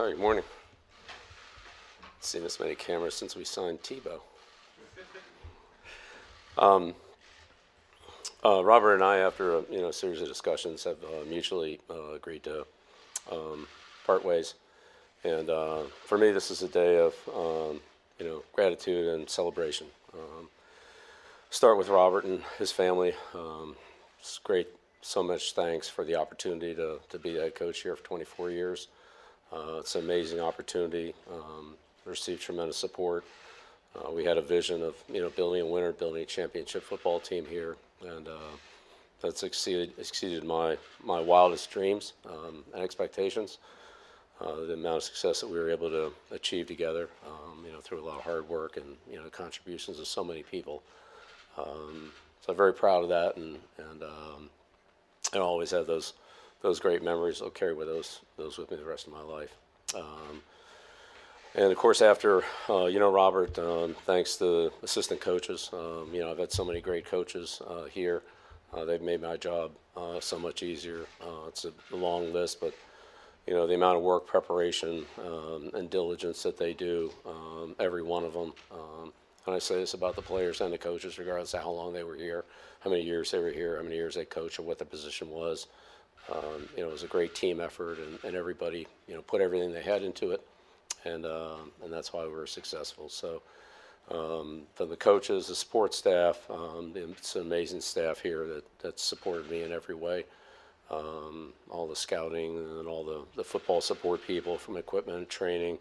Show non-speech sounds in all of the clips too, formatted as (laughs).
Hi, good morning. Seen this many cameras since we signed Tebow. (laughs) Um, uh, Robert and I, after a you know series of discussions, have uh, mutually uh, agreed to um, part ways. And uh, for me, this is a day of um, you know gratitude and celebration. Um, start with Robert and his family. Um, it's great. So much thanks for the opportunity to, to be head coach here for 24 years. Uh, it's an amazing opportunity. Um, received tremendous support. Uh, we had a vision of you know building a winner, building a championship football team here, and uh, that's exceeded exceeded my my wildest dreams um, and expectations. Uh, the amount of success that we were able to achieve together, um, you know, through a lot of hard work and you know contributions of so many people. Um, so I'm very proud of that, and and um, I always have those those great memories. I'll carry with those those with me the rest of my life. Um, and of course, after uh, you know Robert, um, thanks to assistant coaches, um, you know I've had so many great coaches uh, here. Uh, they've made my job uh, so much easier. Uh, it's a long list, but you know the amount of work, preparation, um, and diligence that they do, um, every one of them. Um, and I say this about the players and the coaches, regardless of how long they were here, how many years they were here, how many years they coached, or what the position was. Um, you know, it was a great team effort, and, and everybody you know put everything they had into it and um, and that's why we were successful. So um, from the coaches, the support staff, um, it's an amazing staff here that that supported me in every way. Um, all the scouting and all the, the football support people from equipment, training,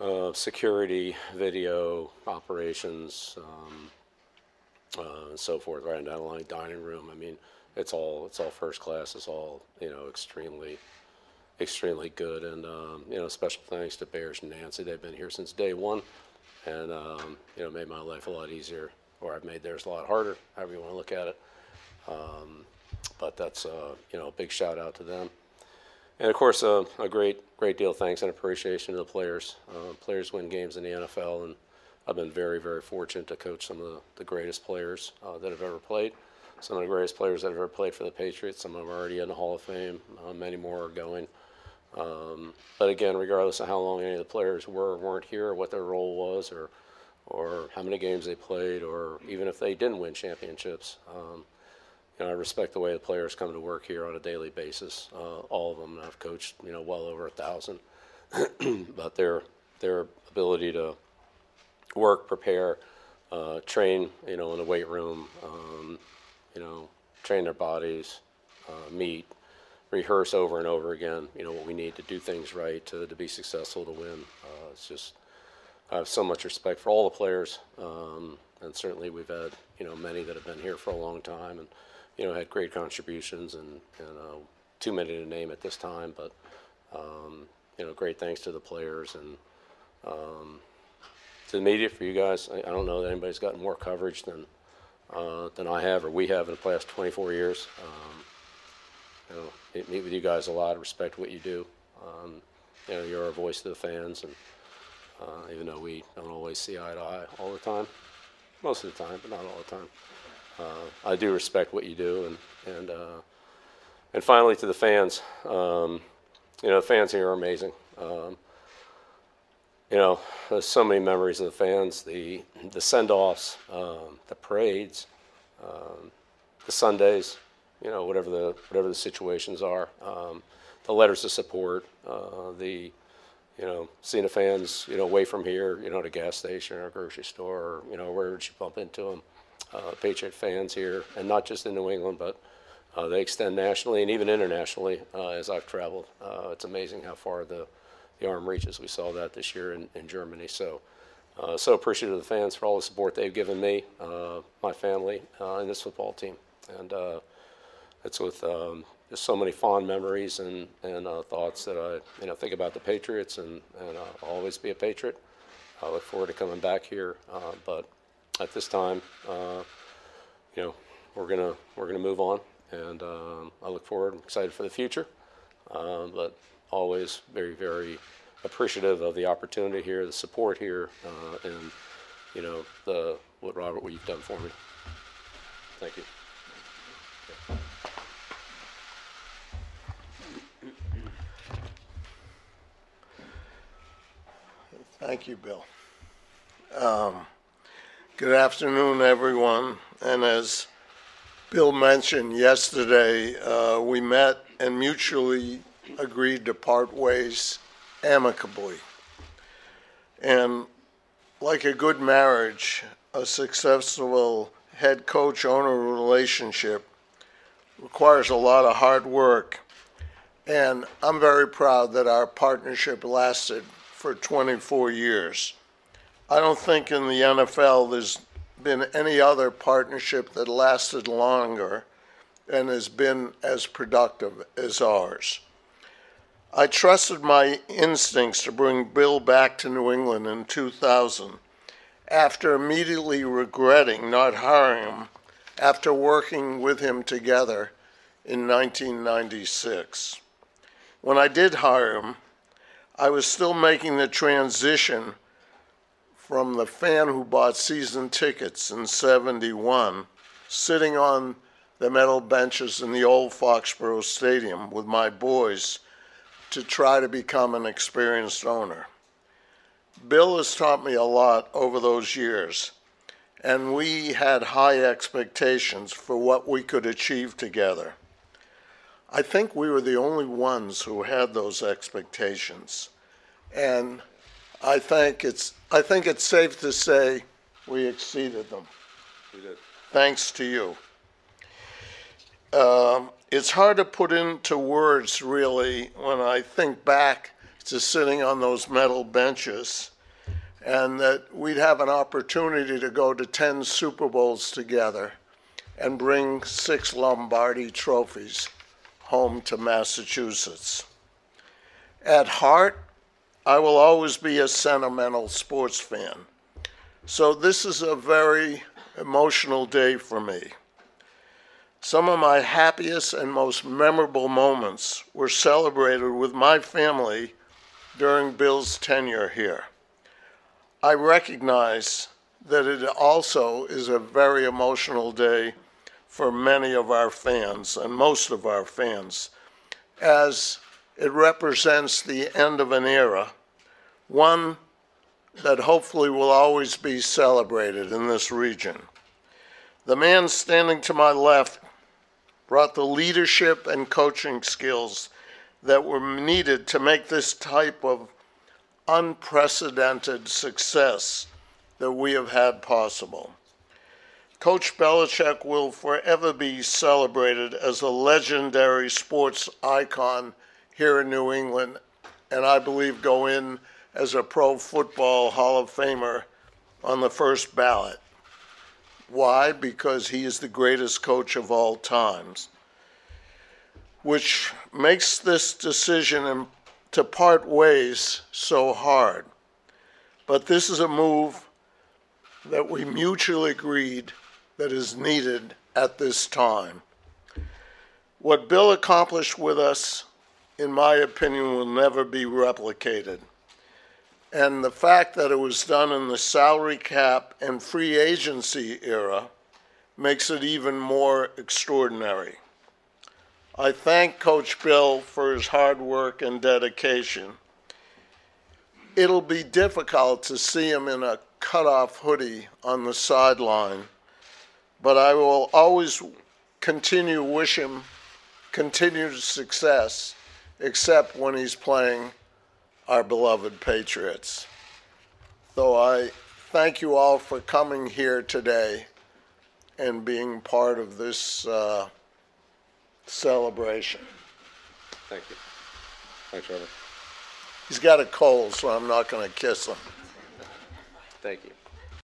uh, security, video, operations, uh, and so forth, right down the line, dining room. I mean, it's all it's all first class. It's all you know, extremely extremely good. And um, you know, special thanks to Berj and Nancy. They've been here since day one, and um, you know, made my life a lot easier, or I've made theirs a lot harder, however you want to look at it. Um, but that's uh, you know, a big shout out to them. And of course, uh, a great, great deal of thanks and appreciation to the players. Uh, players win games in the NFL, and I've been very, very fortunate to coach some of the, the greatest players uh, that have ever played. Some of the greatest players that have ever played for the Patriots. Some of them are already in the Hall of Fame. Uh, many more are going. Um, but again, regardless of how long any of the players were or weren't here, or what their role was, or or how many games they played, or even if they didn't win championships, um, you know, I respect the way the players come to work here on a daily basis. Uh, all of them, I've coached, you know, well over a thousand, (clears throat) but their their ability to work, prepare, uh, train, you know, in the weight room, um, you know, train their bodies, uh, meet, rehearse over and over again, you know, what we need to do things right to, to be successful to win. Uh, it's just, I have so much respect for all the players, um, and certainly we've had, you know, many that have been here for a long time and, you know, had great contributions and, and uh, too many to name at this time, but, um, you know, great thanks to the players and um, to the media for you guys. I, I don't know that anybody's gotten more coverage than, uh, than I have or we have in the past 24 years. Um, you know, meet, meet with you guys a lot, respect what you do. Um, you know, you're a voice to the fans, and uh, even though we don't always see eye to eye all the time, most of the time, but not all the time, uh, I do respect what you do, and and uh, and finally to the fans, um, you know, the fans here are amazing. Um, you know, there's so many memories of the fans, the the send-offs, um, the parades, um, the Sundays you know, whatever the whatever the situations are. Um, the letters of support, uh, the you know, seeing the fans, you know, away from here, you know, at a gas station or a grocery store, or, you know, where would you bump into them? Uh, Patriot fans here, and not just in New England, but uh, they extend nationally and even internationally uh, as I've traveled. Uh, it's amazing how far the, the arm reaches. We saw that this year in, in Germany. So, uh, so appreciative of the fans for all the support they've given me, uh, my family, and this football team. And it's with um, just so many fond memories and, and uh, thoughts that I you know think about the Patriots and, and uh, I'll always be a Patriot. I look forward to coming back here, uh, but at this time, uh, you know, we're gonna we're gonna move on, and um, I look forward. Excited for the future, but always very very appreciative of the opportunity here, the support here, uh, and you know the what Robert what you've done for me. Thank you. Thank you, Bill. Um, Good afternoon, everyone. And as Bill mentioned yesterday, uh, we met and mutually agreed to part ways amicably. And like a good marriage, a successful head coach owner relationship requires a lot of hard work. And I'm very proud that our partnership lasted for 24 years. I don't think in the NFL there's been any other partnership that lasted longer and has been as productive as ours. I trusted my instincts to bring Bill back to New England in 2000 after immediately regretting not hiring him after working with him together in 1996. When I did hire him, I was still making the transition from the fan who bought season tickets in 71, sitting on the metal benches in the old Foxborough Stadium with my boys to try to become an experienced owner. Bill has taught me a lot over those years, and we had high expectations for what we could achieve together. I think we were the only ones who had those expectations. And I think it's, I think it's safe to say we exceeded them, We did. thanks to you. Um, It's hard to put into words, really, when I think back to sitting on those metal benches and that we'd have an opportunity to go to 10 Super Bowls together and bring six Lombardi trophies home to Massachusetts. At heart, I will always be a sentimental sports fan. So this is a very emotional day for me. Some of my happiest and most memorable moments were celebrated with my family during Bill's tenure here. I recognize that it also is a very emotional day for many of our fans and most of our fans, as it represents the end of an era, one that hopefully will always be celebrated in this region. The man standing to my left brought the leadership and coaching skills that were needed to make this type of unprecedented success that we have had possible. Coach Belichick will forever be celebrated as a legendary sports icon here in New England, and I believe go in as a Pro Football Hall of Famer on the first ballot. Why? Because he is the greatest coach of all times, which makes this decision to part ways so hard. But this is a move that we mutually agreed that is needed at this time. What Bill accomplished with us, in my opinion, will never be replicated. And the fact that it was done in the salary cap and free agency era makes it even more extraordinary. I thank Coach Bill for his hard work and dedication. It'll be difficult to see him in a cutoff hoodie on the sideline, but I will always continue wish him continued success, except when he's playing our beloved Patriots. So I thank you all for coming here today and being part of this uh, celebration. Thank you. Thanks, Robert. He's got a cold, so I'm not going to kiss him. Thank you.